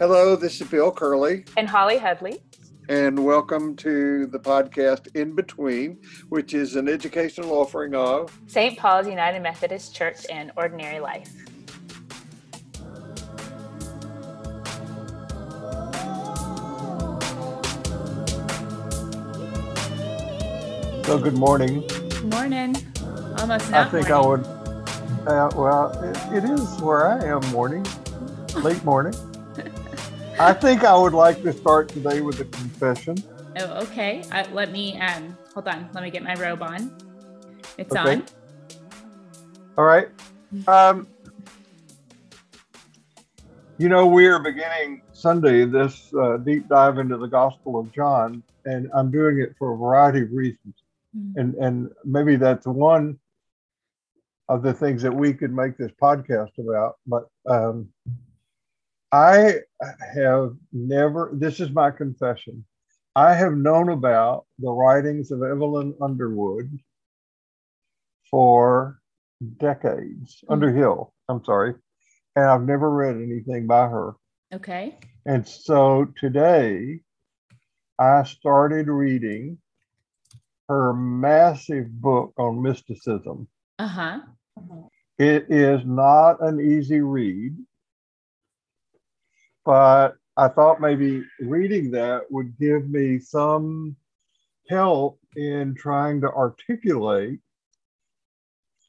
Hello, this is Bill Curley, and Holly Headley. and welcome to the podcast In Between, which is an educational offering of St. Paul's United Methodist Church and Ordinary Life. So good morning. Morning. Almost I not think I would. Uh, well, it, it is where I am morning, late morning. I think I would like to start today with a confession. Oh, okay. Uh, let me um hold on. Let me get my robe on. It's Okay. on. All right. Um, you know, we are beginning Sunday this uh, deep dive into the Gospel of John, and I'm doing it for a variety of reasons. Mm. And and maybe that's one of the things that we could make this podcast about. But um, I have never. This is my confession. I have known about the writings of Evelyn Underwood for decades. Mhm. Underhill, I'm sorry, and I've never read anything by her. Okay. And so today I started reading her massive book on mysticism. Uh huh. It is not an easy read, but I thought maybe reading that would give me some help in trying to articulate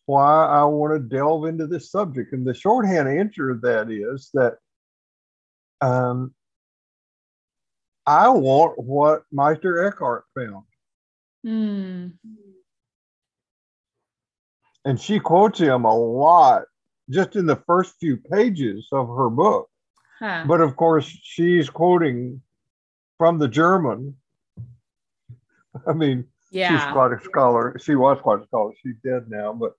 why I want to delve into this subject. And the shorthand answer of that is that um, I want what Meister Eckhart found. Hmm. And she quotes him a lot just in the first few pages of her book. Huh. But of course, she's quoting from the German. I mean, she's yeah. quite a scholar. She was quite a scholar. She's dead now. But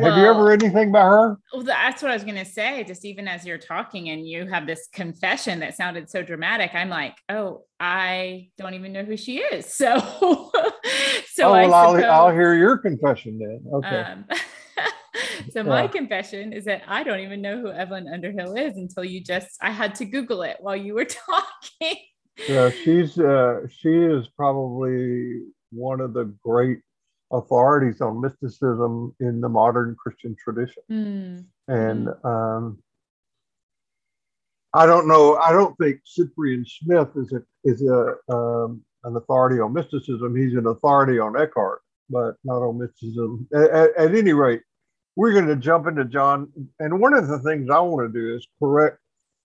have you ever read anything by her? Well, that's what I was going to say. Just even as you're talking and you have this confession that sounded so dramatic, I'm like, oh, I don't even know who she is. So, so oh, I well, I'll, I'll hear your confession then. Okay. Um, so my Yeah. confession is that I don't even know who Evelyn Underhill is until you just I had to Google it while you were talking. yeah, she's uh, she is probably one of the great authorities on mysticism in the modern Christian tradition. Hmm. And um, I don't know. I don't think Cyprian Smith is a is a um, an authority on mysticism. He's an authority on Eckhart, but not on mysticism. At, at, at any rate, we're going to jump into John. And one of the things I want to do is correct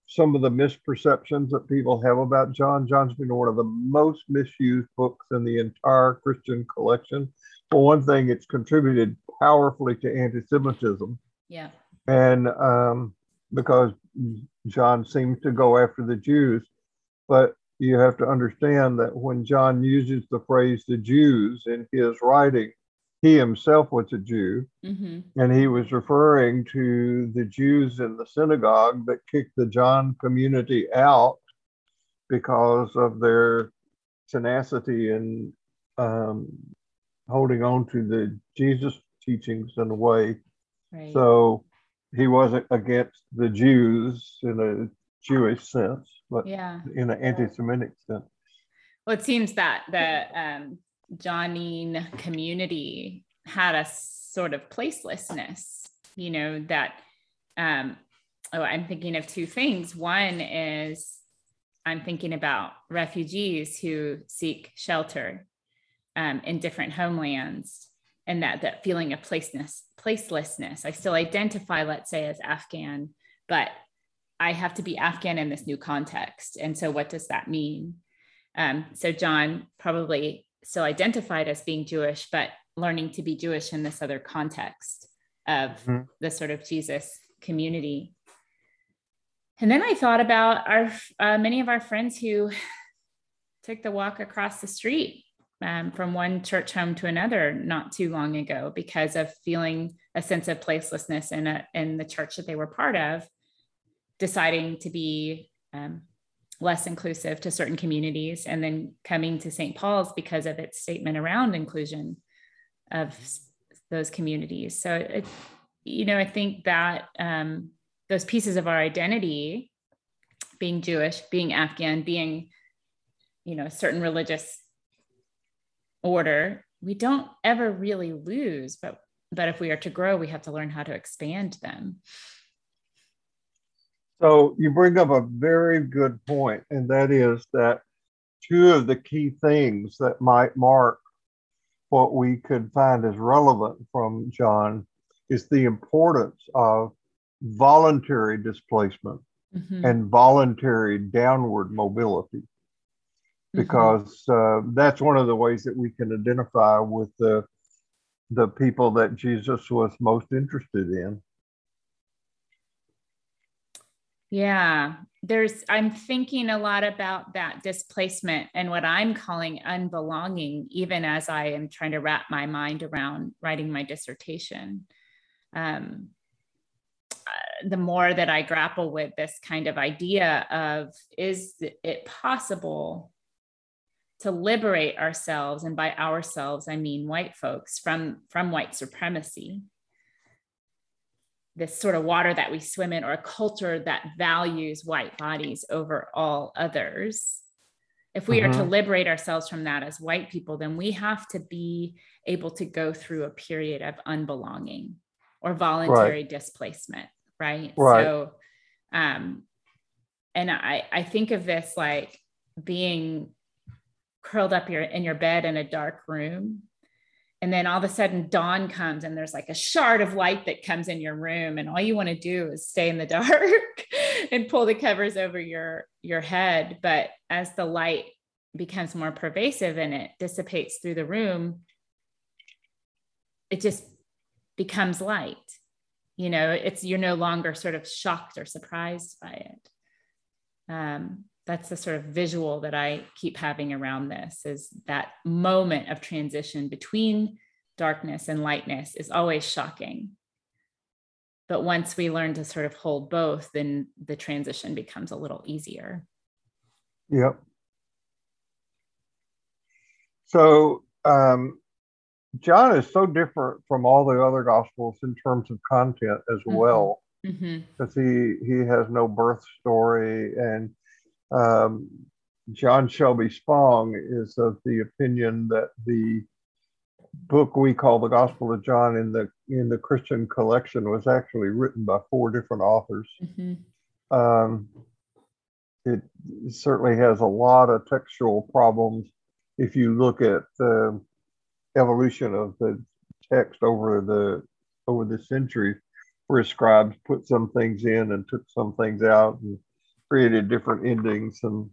some of the misperceptions that people have about John. John's been one of the most misused books in the entire Christian collection. For one thing, it's contributed powerfully to anti-Semitism Yeah. and um, because John seems to go after the Jews, but you have to understand that when John uses the phrase the Jews in his writing, he himself was a Jew, hmm and he was referring to the Jews in the synagogue that kicked the John community out because of their tenacity in um, holding on to the Jesus teachings in a way Right. so he wasn't against the Jews in a Jewish sense, but yeah. in an anti-Semitic sense. Well, it seems that the um, Johannine community had a sort of placelessness, you know, that, um, oh, I'm thinking of two things. One is I'm thinking about refugees who seek shelter um, in different homelands and that, that feeling of placeness, placelessness. I still identify, let's say, as Afghan, but I have to be Afghan in this new context. And so, what does that mean? Um, so John probably still identified as being Jewish, but learning to be Jewish in this other context of Mhm. the sort of Jesus community. And then I thought about our uh, many of our friends who took the walk across the street um, from one church home to another not too long ago because of feeling a sense of placelessness in a in the church that they were part of, deciding to be um, less inclusive to certain communities, and then coming to St. Paul's because of its statement around inclusion of those communities. So, it, you know, I think that um, those pieces of our identity being Jewish, being Afghan, being, you know, a certain religious order, we don't ever really lose, but but if we are to grow, we have to learn how to expand them. So you bring up a very good point, and that is that two of the key things that might mark what we could find as relevant from John is the importance of voluntary displacement mm-hmm. and voluntary downward mobility mm-hmm. because mm-hmm. uh, that's one of the ways that we can identify with the the people that Jesus was most interested in. Yeah, there's I'm thinking a lot about that displacement and what I'm calling unbelonging even as I am trying to wrap my mind around writing my dissertation. Um, the more that I grapple with this kind of idea of is it possible to liberate ourselves and by ourselves I mean white folks from from white supremacy this sort of water that we swim in or a culture that values white bodies over all others if we mm-hmm. are to mm-hmm. liberate ourselves from that as white people then we have to be able to go through a period of unbelonging or voluntary right. displacement right? right so um and i i think of this like being curled up your in your bed in a dark room and then all of a sudden dawn comes and there's like a shard of light that comes in your room and all you want to do is stay in the dark and pull the covers over your your head. But as the light becomes more pervasive and it dissipates through the room it just becomes light. You know it's you're no longer sort of shocked or surprised by it. Um, that's the sort of visual that i keep having around this is that moment of transition between darkness and lightness is always shocking but once we learn to sort of hold both then the transition becomes a little easier yep so um, John is so different from all the other gospels in terms of content as mm-hmm. well, because mm-hmm. he he has no birth story, and um, John Shelby Spong is of the opinion that the book we call the Gospel of John in the in the Christian collection was actually written by four different authors. Mm-hmm. Um, it certainly has a lot of textual problems if you look at the evolution of the text over the over the centuries where scribes put some things in and took some things out and created different endings and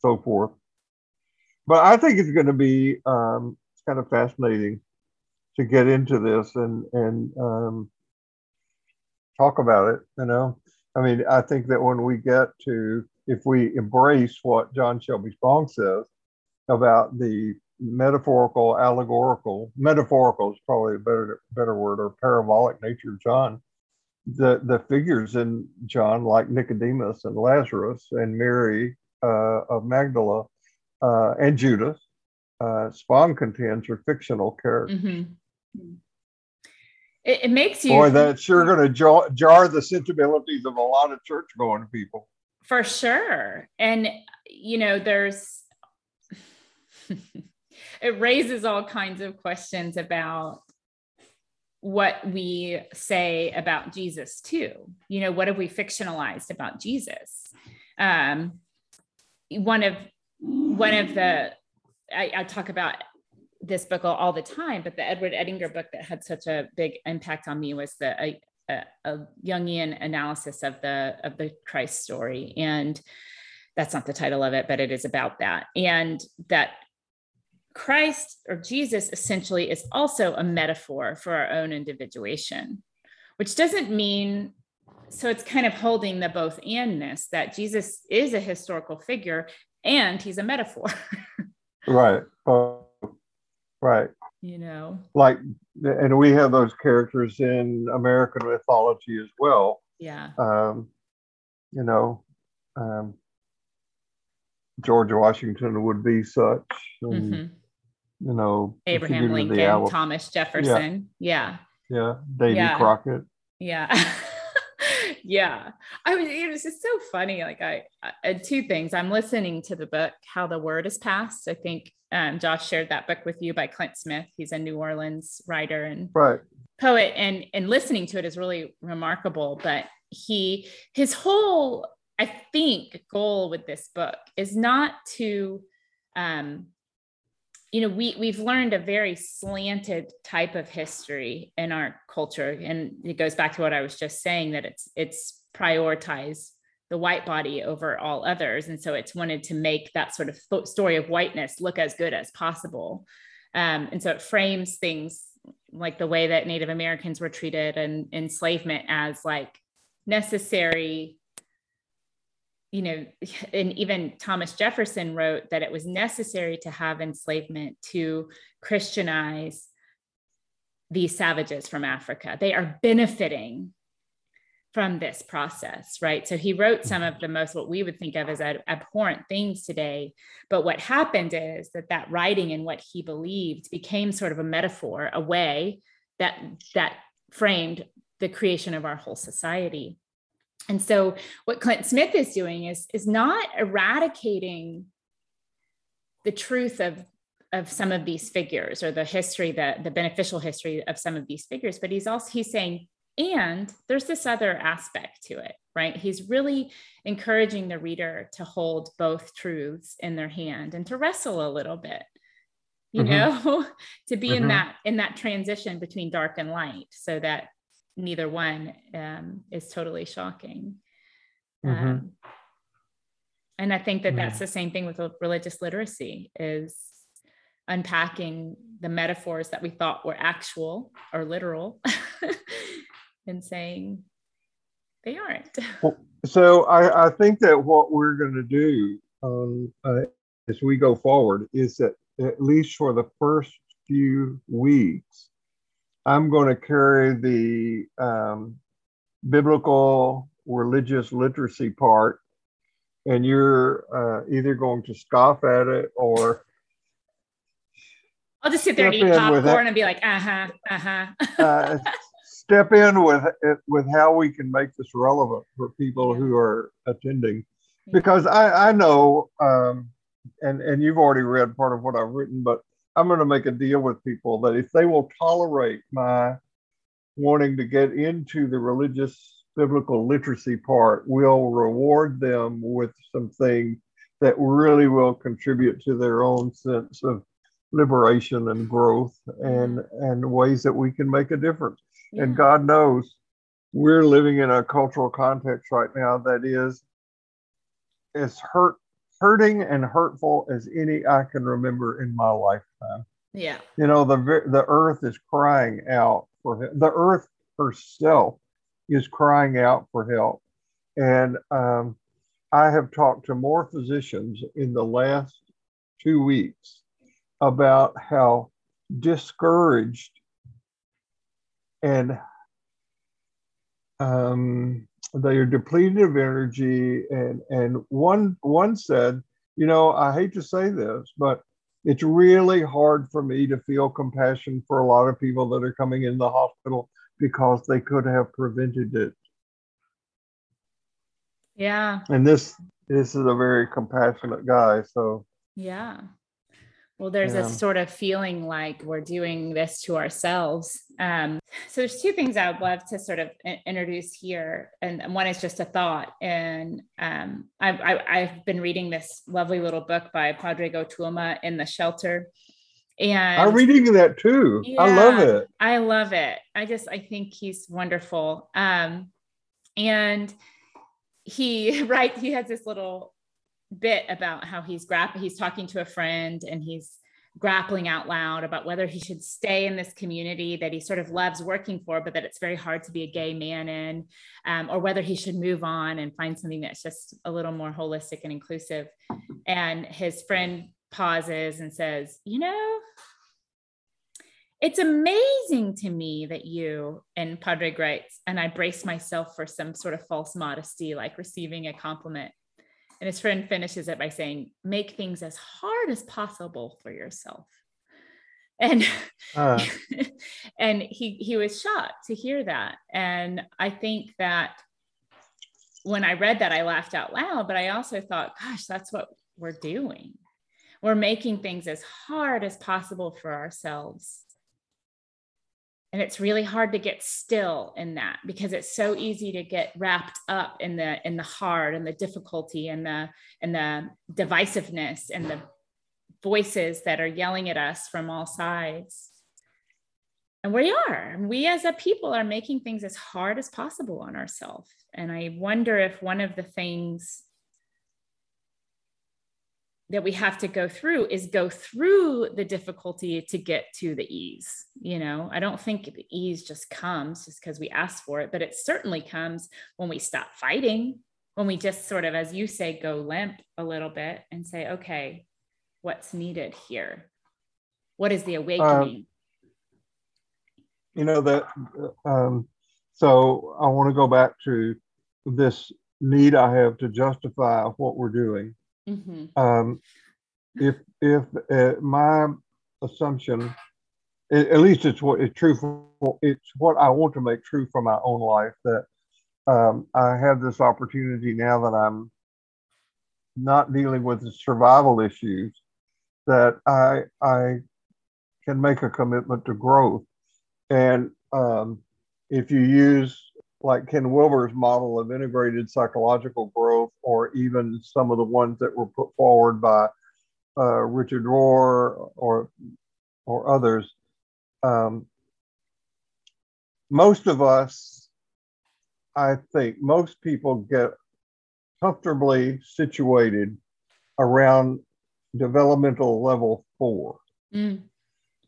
so forth. But I think it's going to be um, kind of fascinating to get into this and and um, talk about it. You know, I mean, I think that when we get to if we embrace what John Shelby Spong says about the metaphorical, allegorical, metaphorical is probably a better better word, or parabolic nature of John. The the figures in John, like Nicodemus and Lazarus and Mary uh, of Magdala uh, and Judas, uh, Spong contends are fictional characters. Mm-hmm. It, it, makes you boy. That's sure going to jar, jar the sensibilities of a lot of church going people. For sure, and you know, there's it raises all kinds of questions about what we say about Jesus too. You know, what have we fictionalized about Jesus? Um, one of one of the I, I talk about this book all, the time, but the Edward Edinger book that had such a big impact on me was the a, a, a Jungian analysis of the of the Christ story, and that's not the title of it, but it is about that, and that Christ or Jesus essentially is also a metaphor for our own individuation, which doesn't mean so it's kind of holding the both andness that Jesus is a historical figure and he's a metaphor. right. Uh, right. You know, like, and we have those characters in American mythology as well. Yeah. Um, you know, um, George Washington would be such. And, mm-hmm you know, Abraham Lincoln, Thomas Jefferson. Yeah. Yeah. yeah. Davy yeah. Crockett. Yeah. yeah i was it was just so funny like i, I two things i'm listening to the book how the word is passed i think um, josh shared that book with you by clint smith he's a new orleans writer and right poet and and listening to it is really remarkable but he his whole i think goal with this book is not to um you know we we've learned a very slanted type of history in our culture. And it goes back to what i was just saying that it's it's prioritized the white body over all others. And so it's wanted to make that sort of story of whiteness look as good as possible. Um, and so it frames things like the way that native americans were treated and enslavement as like necessary you know, and even Thomas Jefferson wrote that it was necessary to have enslavement to Christianize these savages from Africa. They are benefiting from this process, right? So he wrote some of the most what we would think of as abhorrent things today. But what happened is that that writing and what he believed became sort of a metaphor, a way that that framed the creation of our whole society. And so what Clint Smith is doing is, is not eradicating the truth of, of some of these figures or the history, the, the beneficial history of some of these figures, but he's also he's saying, and there's this other aspect to it, right? He's really encouraging the reader to hold both truths in their hand and to wrestle a little bit you mm-hmm. know to be mm-hmm. in that in that transition between dark and light so that neither one um, is totally shocking. Mm-hmm. Um, and I think that yeah. that's the same thing with religious literacy is unpacking the metaphors that we thought were actual or literal and saying they aren't. so I, I think that what we're going to do um, uh, as we go forward is that at least for the first few weeks, I'm going to carry the um, biblical religious literacy part, and you're uh, either going to scoff at it or. I'll just sit there and eat popcorn and be like, uh huh, uh-huh. uh, step in with with how we can make this relevant for people who are attending, because I I know, um, and and you've already read part of what I've written, but I'm going to make a deal with people that if they will tolerate my wanting to get into the religious biblical literacy part, we'll reward them with something that really will contribute to their own sense of liberation and growth and and ways that we can make a difference. Yeah. And God knows we're living in a cultural context right now that is as hurt hurting and hurtful as any I can remember in my lifetime. Yeah. You know, the the earth is crying out for help. The earth herself is crying out for help. And um, I have talked to more physicians in the last two weeks about how discouraged and um, they are depleted of energy. And and one one said, you know, I hate to say this, but it's really hard for me to feel compassion for a lot of people that are coming in the hospital because they could have prevented it. Yeah. And this this is a very compassionate guy. So yeah. Well, there's yeah. a sort of feeling like we're doing this to ourselves. Um, so there's two things I would love to sort of introduce here, and one is just a thought. And um, I've, I've been reading this lovely little book by Pádraig Ó Tuama in the shelter. And I'm reading that too. Yeah, I love it. I love it. I just I think he's wonderful. Um, and he right he has this little bit about how he's grap- he's talking to a friend and he's grappling out loud about whether he should stay in this community that he sort of loves working for, but that it's very hard to be a gay man in, um, or whether he should move on and find something that's just a little more holistic and inclusive. And his friend pauses and says, You know, it's amazing to me that you, and Pádraig writes, and I brace myself for some sort of false modesty, like receiving a compliment. And his friend finishes it by saying, make things as hard as possible for yourself. And uh. and he he was shocked to hear that. And I think that when I read that, I laughed out loud, but I also thought, gosh, that's what we're doing. We're making things as hard as possible for ourselves. And it's really hard to get still in that because it's so easy to get wrapped up in the in the hard and the difficulty and the and the divisiveness and the voices that are yelling at us from all sides. And we are. We as a people are making things as hard as possible on ourselves. And I wonder if one of the things that we have to go through is go through the difficulty to get to the ease you know? I don't think the ease just comes just because we ask for it but it certainly comes when we stop fighting when we just sort of as you say go limp a little bit and say okay what's needed here? What is the um, awakening? you know that um, so i want to go back to this need i have to justify what we're doing mm-hmm. um, if if uh, my assumption at least it's what it's true for it's what i want to make true for my own life that um, i have this opportunity now that i'm not dealing with the survival issues that I I can make a commitment to growth. And um, if you use like Ken Wilber's model of integrated psychological growth, or even some of the ones that were put forward by uh, Richard Rohr or or others, um, most of us, I think, most people get comfortably situated around developmental level four. Mm.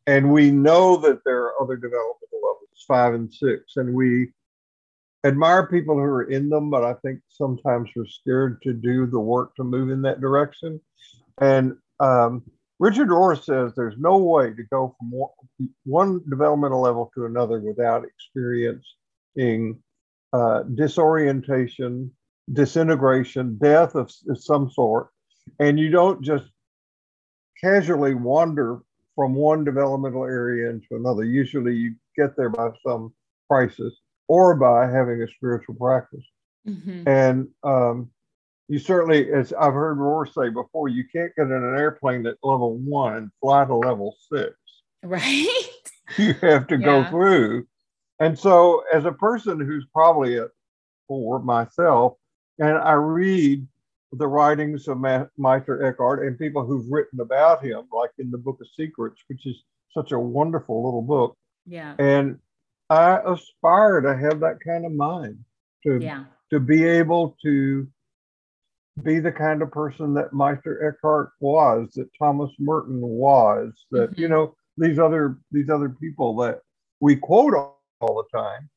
And we know that there are other developmental levels, five and six, and we admire people who are in them, but I think sometimes we're scared to do the work to move in that direction. And um, Richard Rohr says there's no way to go from one developmental level to another without experiencing uh, disorientation, disintegration, death of some sort. And you don't just casually wander from one developmental area into another. Usually you get there by some crisis or by having a spiritual practice. Mm-hmm. And um, you certainly, as I've heard Rohr say before, you can't get in an airplane at level one and fly to level six. Right. You have to yeah. go through. And so, as a person who's probably at four myself, and I read the writings of Meister Eckhart and people who've written about him, like in the Book of Secrets, which is such a wonderful little book. Yeah. And I aspire to have that kind of mind to yeah. to be able to be the kind of person that Meister Eckhart was, that Thomas Merton was, that mm-hmm. you know these other these other people that we quote all, all the time,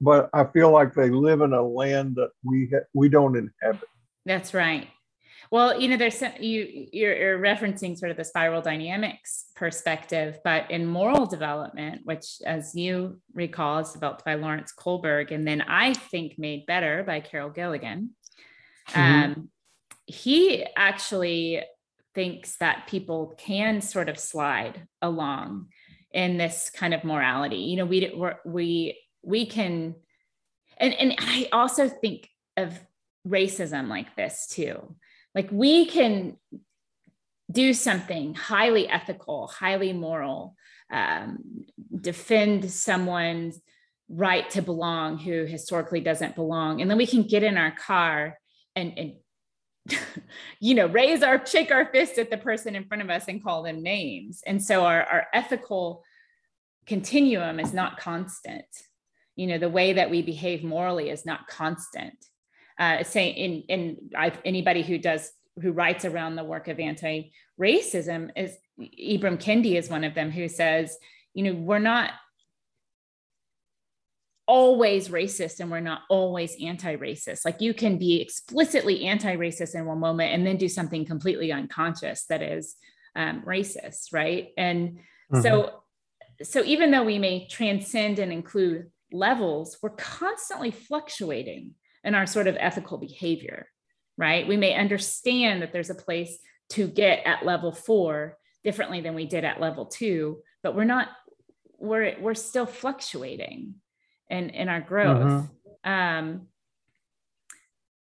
but I feel like they live in a land that we ha- we don't inhabit. That's right. Well, you know, there's some, you you're, you're, referencing sort of the spiral dynamics perspective, but in moral development, which, as you recall, is developed by Lawrence Kohlberg, and then I think made better by Carol Gilligan. Mm-hmm. Um, he actually thinks that people can sort of slide along in this kind of morality. You know, we we we can, and and I also think of racism like this too. Like we can do something highly ethical, highly moral, um, defend someone's right to belong who historically doesn't belong. And then we can get in our car and, and you know, raise our, shake our fist at the person in front of us and call them names. And so our, our ethical continuum is not constant. You know, the way that we behave morally is not constant uh, saying in in I've, anybody who does who writes around the work of anti-racism is Ibram Kendi is one of them who says, you know, we're not always racist and we're not always anti-racist. Like you can be explicitly anti-racist in one moment and then do something completely unconscious that is um, racist, right? And mm-hmm. so, so even though we may transcend and include levels, we're constantly fluctuating in our sort of ethical behavior, right? We may understand that there's a place to get at level four differently than we did at level two, but we're not, we're, we're still fluctuating in, in our growth. Mm-hmm. Um,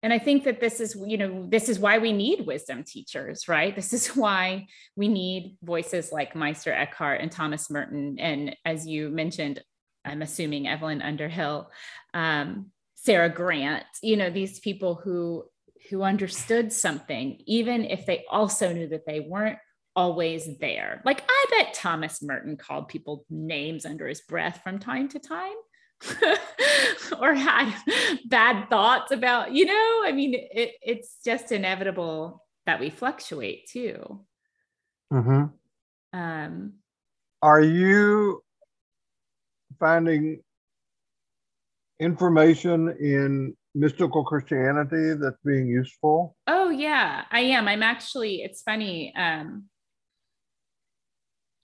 and i think that this is you know this is why we need wisdom teachers right this is why we need voices like meister eckhart and thomas merton and as you mentioned i'm assuming evelyn underhill um, sarah grant you know these people who who understood something even if they also knew that they weren't always there like i bet thomas merton called people names under his breath from time to time or had bad thoughts about, you know, I mean, it, it's just inevitable that we fluctuate too. Mm-hmm. Um, Are you finding information in mystical Christianity that's being useful? Oh yeah, I am. I'm actually. It's funny. Um,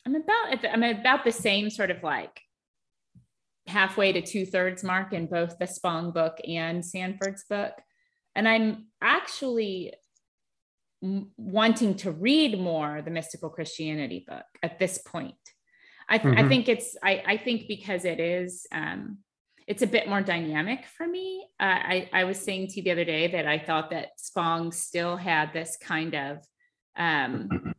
I'm about. I'm about the same sort of like halfway to two thirds mark in both the Spong book and Sanford's book. And I'm actually wanting to read more the mystical Christianity book at this point. I, th- mm-hmm. I think it's, I, I, think because it is, um, it's a bit more dynamic for me. Uh, I, I was saying to you the other day that I thought that Spong still had this kind of um,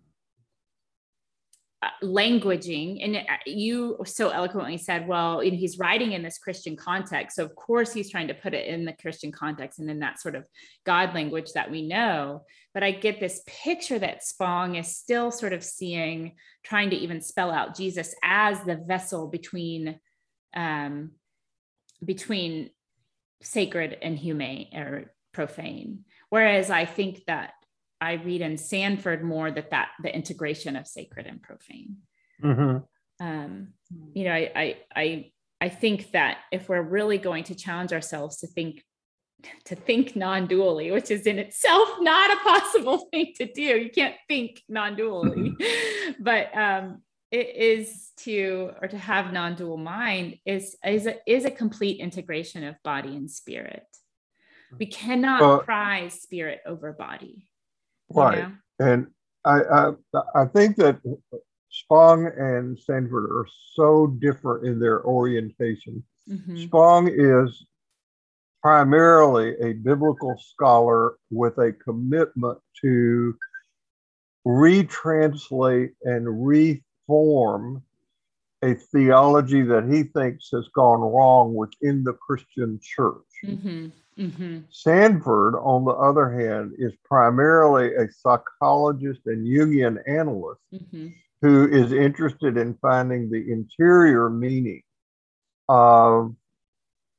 uh, languaging. And uh, you so eloquently said well he's writing in this christian context. So of course he's trying to put it in the christian context and in that sort of god language that we know. But i get this picture that spong is still sort of seeing trying to even spell out jesus as the vessel between um between sacred and humane or profane whereas i think that I read in Sanford more that that the integration of sacred and profane. Mm-hmm. Um, you know, I, I I I think that if we're really going to challenge ourselves to think to think non-dually, which is in itself not a possible thing to do. You can't think non-dually, but um, it is to or to have non-dual mind is is a, is a complete integration of body and spirit. We cannot well, prize spirit over body. Right. You know? And I, I, I think that Spong and Sanford are so different in their orientation. Mm-hmm. Spong is primarily a biblical scholar with a commitment to retranslate and reform a theology that he thinks has gone wrong within the Christian church. Mm-hmm. Mm-hmm. Sanford, on the other hand, is primarily a psychologist and Jungian analyst mm-hmm. who is interested in finding the interior meaning of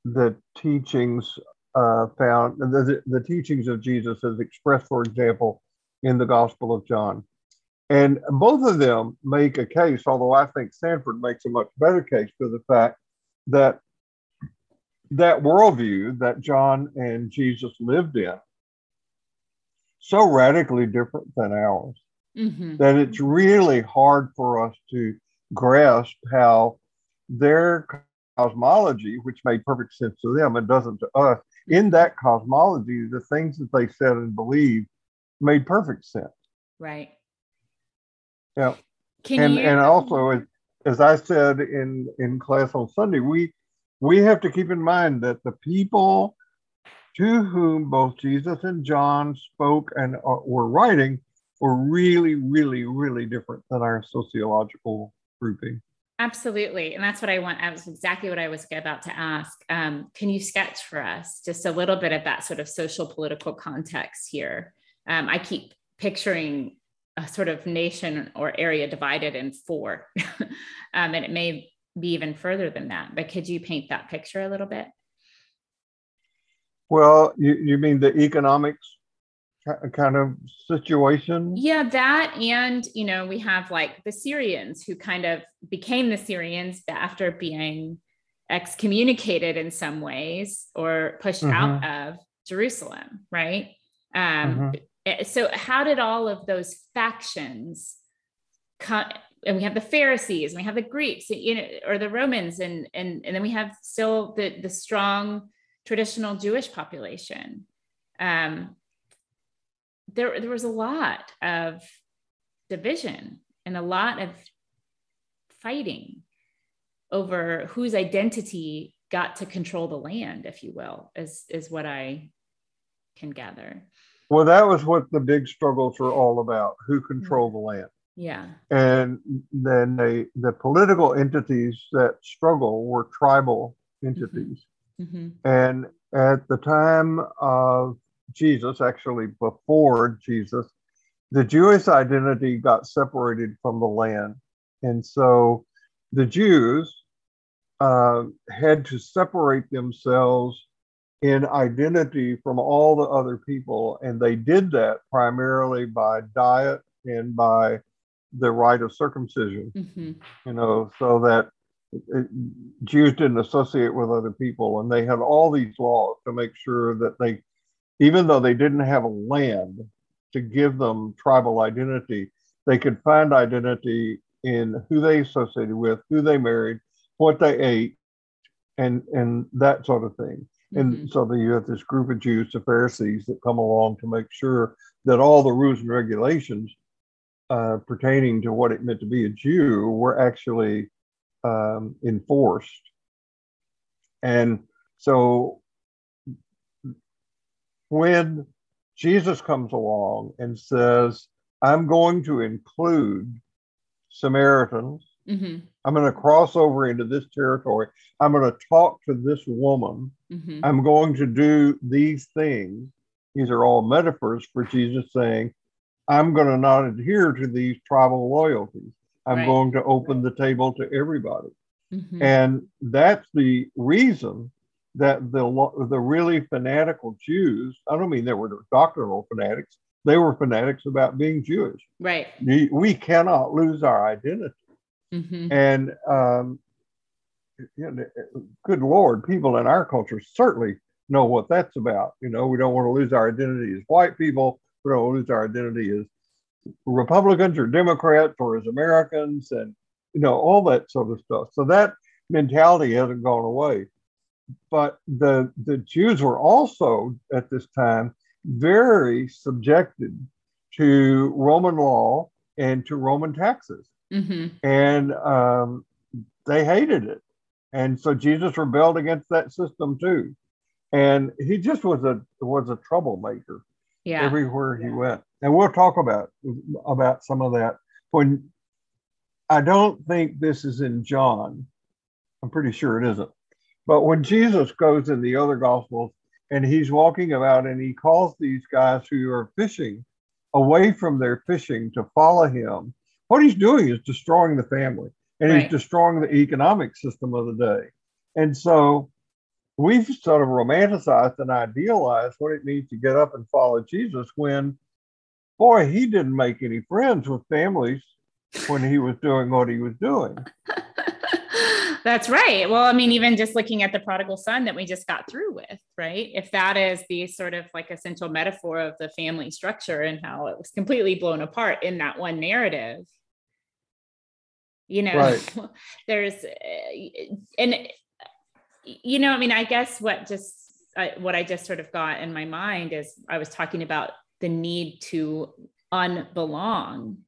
the teachings uh, found, the, the teachings of Jesus as expressed, for example, in the Gospel of John. And both of them make a case, although I think Sanford makes a much better case for the fact that that worldview that John and Jesus lived in so radically different than ours mm-hmm. that it's really hard for us to grasp how their cosmology, which made perfect sense to them and doesn't to us, in that cosmology, the things that they said and believed made perfect sense. Right. Yeah. Can and, you... and also, as, as I said in, in class on Sunday, we we have to keep in mind that the people to whom both Jesus and John spoke and uh, were writing were really, really, really different than our sociological grouping. Absolutely. And that's what I want. That was exactly what I was about to ask. Um, can you sketch for us just a little bit of that sort of social political context here? Um, I keep picturing a sort of nation or area divided in four. um, and it may be even further than that. But could you paint that picture a little bit? Well, you, you mean the economics kind of situation? Yeah, that. And, you know, we have like the Syrians who kind of became the Syrians after being excommunicated in some ways or pushed mm-hmm. out of Jerusalem, right? Um, mm-hmm. Eh, so, how did all of those factions come? and we have the Pharisees, and we have the Greeks, you know, or the Romans, and and and then we have still the the strong traditional Jewish population. Um, there there was a lot of division and a lot of fighting over whose identity got to control the land, if you will, is is what I can gather. Well, that was what the big struggles were all about who controlled the land. Yeah. And then they, the political entities that struggle were tribal entities. hmm And at the time of Jesus, actually before Jesus, the Jewish identity got separated from the land. And so the Jews uh, had to separate themselves in identity from all the other people. And they did that primarily by diet and by the rite of circumcision, hmm you know, so that it, Jews didn't associate with other people. And they had all these laws to make sure that they, even though they didn't have a land to give them tribal identity, they could find identity in who they associated with, who they married, what they ate, and and that sort of thing. And Mhm. so then you have this group of Jews, the Pharisees, that come along to make sure that all the rules and regulations uh, pertaining to what it meant to be a Jew were actually um, enforced. And so when Jesus comes along and says, I'm going to include Samaritans, hmm I'm going to cross over into this territory, I'm going to talk to this woman, hmm I'm going to do these things. These are all metaphors for Jesus saying, I'm going to not adhere to these tribal loyalties. I'm Right. going to open the table to everybody. hmm And that's the reason that the the really fanatical Jews, I don't mean they were doctrinal fanatics, they were fanatics about being Jewish. Right. We cannot lose our identity. Hmm And um, you know, good Lord, people in our culture certainly know what that's about. You know, we don't want to lose our identity as white people. We don't lose our identity as Republicans or Democrats or as Americans, and you know all that sort of stuff. So that mentality hasn't gone away. But the the Jews were also at this time very subjected to Roman law and to Roman taxes hmm and um, they hated it. And so Jesus rebelled against that system too. And he just was a was a troublemaker Yeah. everywhere he went. And we'll talk about about some of that. When I don't think this is in John, I'm pretty sure it isn't. But when Jesus goes in the other gospels and he's walking about and he calls these guys who are fishing away from their fishing to follow him, what he's doing is destroying the family and Right. he's destroying the economic system of the day. And so we've sort of romanticized and idealized what it means to get up and follow Jesus when, boy, he didn't make any friends with families when he was doing what he was doing. That's right. Well, I mean, even just looking at the prodigal son that we just got through with, right? If that is the sort of like essential metaphor of the family structure and how it was completely blown apart in that one narrative, you know, Right. there's, uh, and, you know, I mean, I guess what just, what I just sort of got in my mind is I was talking about the need to unbelong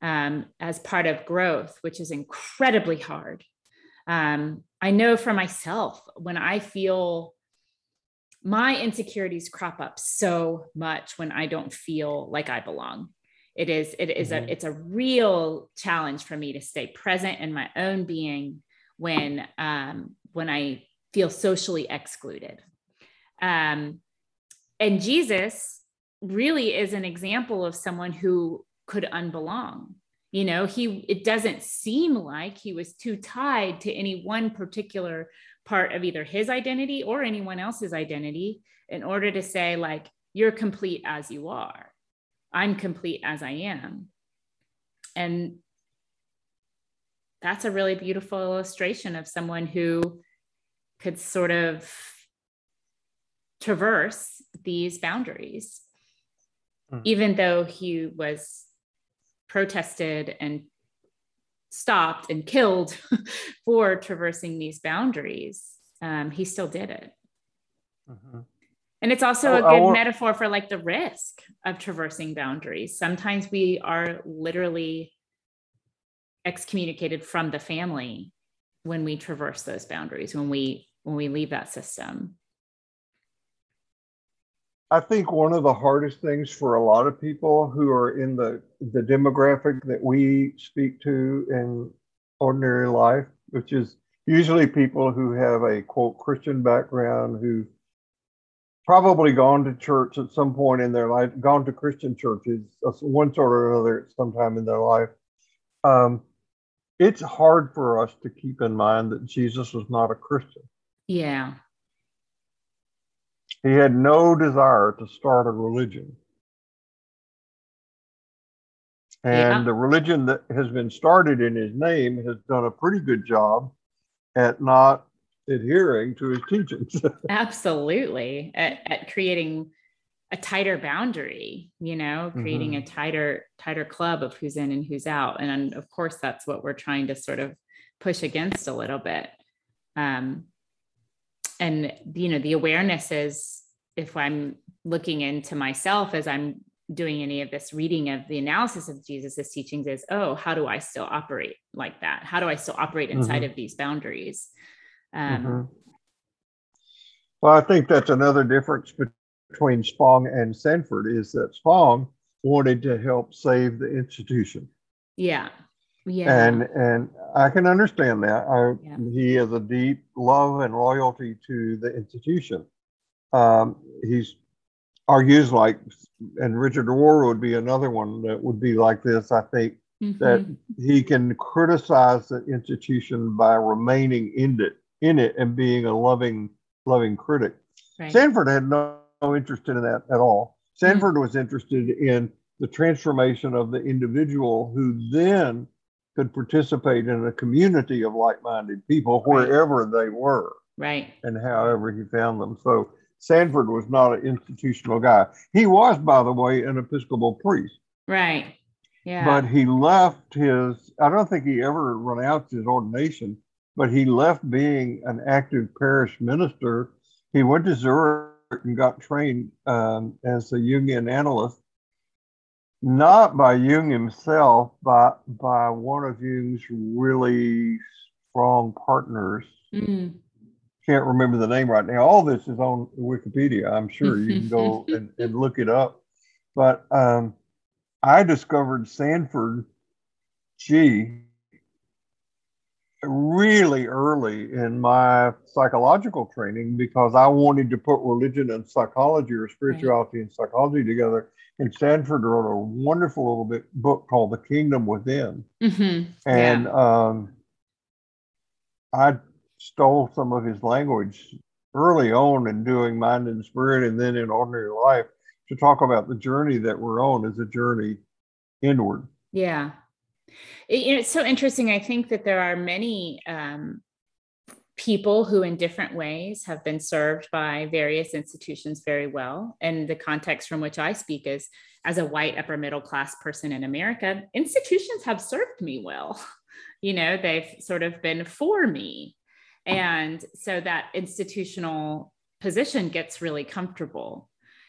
um, as part of growth, which is incredibly hard. Um, I know for myself, when I feel my insecurities crop up so much when I don't feel like I belong. It is, it is Mhm. a, it's a real challenge for me to stay present in my own being when, um, when I feel socially excluded. Um, and Jesus really is an example of someone who could unbelong you know he it doesn't seem like he was too tied to any one particular part of either his identity or anyone else's identity in order to say like you're complete as you are i'm complete as i am and that's a really beautiful illustration of someone who could sort of traverse these boundaries Mhm. even though he was protested and stopped and killed for traversing these boundaries um, he still did it. And it's also a good metaphor for like the risk of traversing boundaries. Sometimes we are literally excommunicated from the family when we traverse those boundaries when we when we leave that system I think one of the hardest things for a lot of people who are in the, the demographic that we speak to in ordinary life, which is usually people who have a quote Christian background, who probably gone to church at some point in their life, gone to Christian churches, one sort or another at some time in their life. Um, it's hard for us to keep in mind that Jesus was not a Christian. Yeah. He had no desire to start a religion. And yeah. the religion that has been started in his name has done a pretty good job at not adhering to his teachings. Absolutely. At, at, creating a tighter boundary, you know, creating mm-hmm. a tighter, tighter club of who's in and who's out. And of course, that's what we're trying to sort of push against a little bit. Um, and you know the awareness is if i'm looking into myself as i'm doing any of this reading of the analysis of jesus's teachings is oh how do i still operate like that how do i still operate inside mm-hmm. of these boundaries um, mm-hmm. well i think that's another difference between spong and sanford is that spong wanted to help save the institution yeah yeah. And and I can understand that. I, yeah. He has a deep love and loyalty to the institution. Um, he's argues like, and Richard Rohr would be another one that would be like this. I think mm-hmm. that he can criticize the institution by remaining in it, in it, and being a loving, loving critic. Right. Sanford had no, no, interest in that at all. Sanford mm-hmm. was interested in the transformation of the individual, who then could participate in a community of like-minded people wherever right. they were right. and however he found them. So sanford was not an institutional guy. He was by the way an episcopal priest. Right. Yeah. But he left his i don't think he ever renounced his ordination but he left being an active parish minister. He went to zurich and got trained um, as a jungian analyst not by Jung himself, but by one of Jung's really strong partners. Mm. Can't remember the name right now. All this is on Wikipedia. I'm sure you can go and, and, look it up. But um, I discovered Sanford G really early in my psychological training because I wanted to put religion and psychology or spirituality right. and psychology together and Sanford wrote a wonderful little bit book called The Kingdom Within. Mm-hmm. And yeah. um, I stole some of his language early on in doing Mind and Spirit and then in ordinary life to talk about the journey that we're on as a journey inward. Yeah. It, you know, it's so interesting. I think that there are many um, people who in different ways have been served by various institutions very well. And the context from which i speak is as a white upper middle class person in america institutions have served me well. You know they've sort of been for me. And so that institutional position gets really comfortable.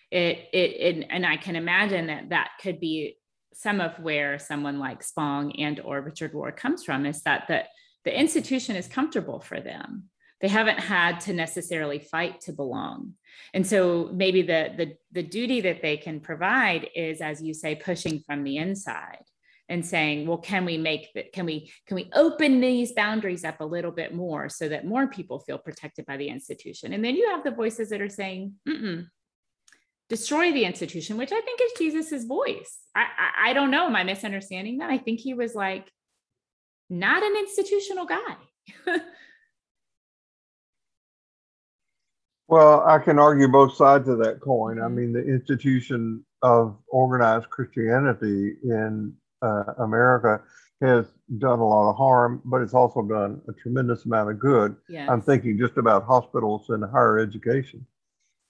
It it, it and i can imagine that that could be some of where someone like spong and or richard rohr comes from is that that the institution is comfortable for them. They haven't had to necessarily fight to belong. And so maybe the the the duty that they can provide is as you say pushing from the inside and saying well can we make that can we can we open these boundaries up a little bit more so that more people feel protected by the institution? And then you have the voices that are saying Mm-mm, destroy the institution which i think is jesus's voice. I, I i don't know. Am i misunderstanding that i think he was like not an institutional guy. well, I can argue both sides of that coin. I mm-hmm. mean, the institution of organized Christianity in uh, America has done a lot of harm, but it's also done a tremendous amount of good. Yes. I'm thinking just about hospitals and higher education.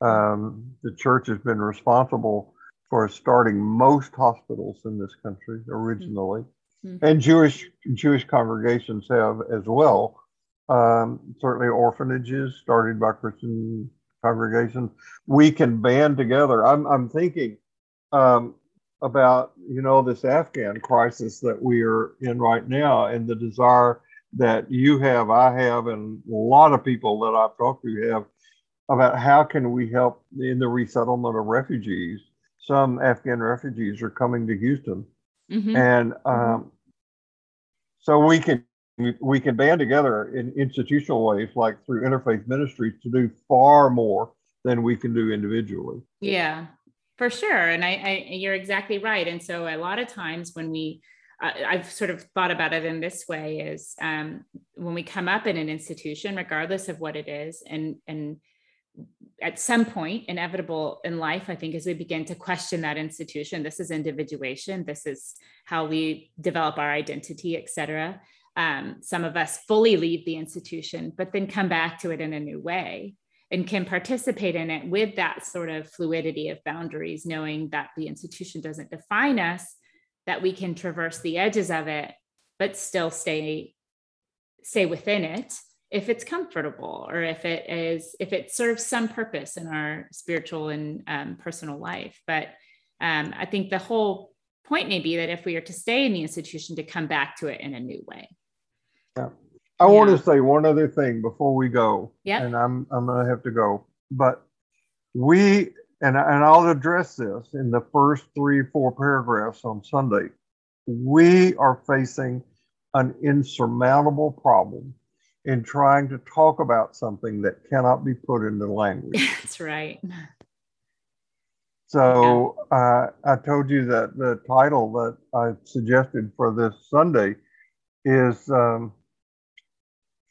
Um, the church has been responsible for starting most hospitals in this country originally. Mm-hmm mm-hmm. and Jewish Jewish congregations have as well. Um, certainly, orphanages started by Christian congregations. We can band together. I'm I'm thinking um, about you know this Afghan crisis that we are in right now, and the desire that you have, I have, and a lot of people that I've talked to have about how can we help in the resettlement of refugees. Some Afghan refugees are coming to Houston, Mhm. and um, so we can we can band together in institutional ways, like through interfaith ministries, to do far more than we can do individually. Yeah, for sure. And I, I you're exactly right. And so a lot of times when we, I I've sort of thought about it in this way is um, when we come up in an institution, regardless of what it is, and and at some point inevitable in life i think as we begin to question that institution this is individuation this is how we develop our identity et cetera. Um, some of us fully leave the institution but then come back to it in a new way and can participate in it with that sort of fluidity of boundaries knowing that the institution doesn't define us that we can traverse the edges of it but still stay stay within it if it's comfortable or if it is if it serves some purpose in our spiritual and um, personal life but um, i think the whole point may be that if we are to stay in the institution to come back to it in a new way yeah. I want to say one other thing before we go. Yep. And I'm I'm gonna have to go. But we and and I'll address this in the first three, four paragraphs on Sunday. We are facing an insurmountable problem in trying to talk about something that cannot be put into language. that's right So uh, I told you that the title that I suggested for this Sunday is um,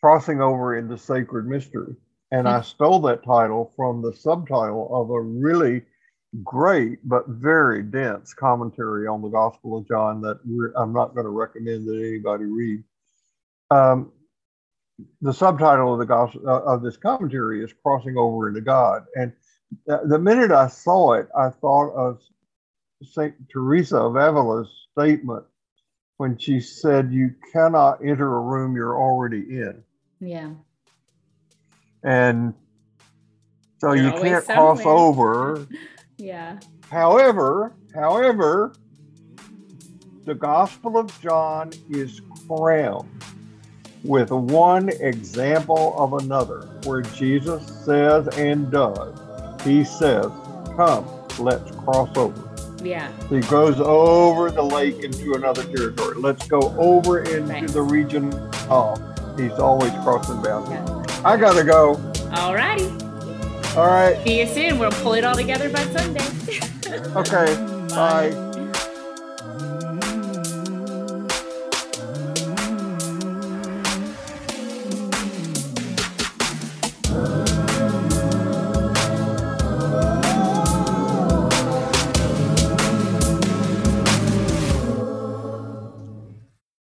Crossing Over into Sacred Mystery. And I stole that title from the subtitle of a really great but very dense commentary on the Gospel of John that I'm not going to recommend that anybody read. Um, the subtitle of the gospel uh, of this commentary is Crossing Over into God. And the the minute I saw it, I thought of Saint Teresa of Avila's statement when she said, "You cannot enter a room you're already in," yeah. And so You're you can't cross over. yeah. However, however, the Gospel of John is crammed with one example of another, where Jesus says and does. He says, Come, let's cross over. yeah He goes over the lake into another territory. Let's go over into Right. the region of. He's always crossing boundaries. yeah I gotta go. all righty All right. see you soon we'll pull it all together by sunday Okay. Bye.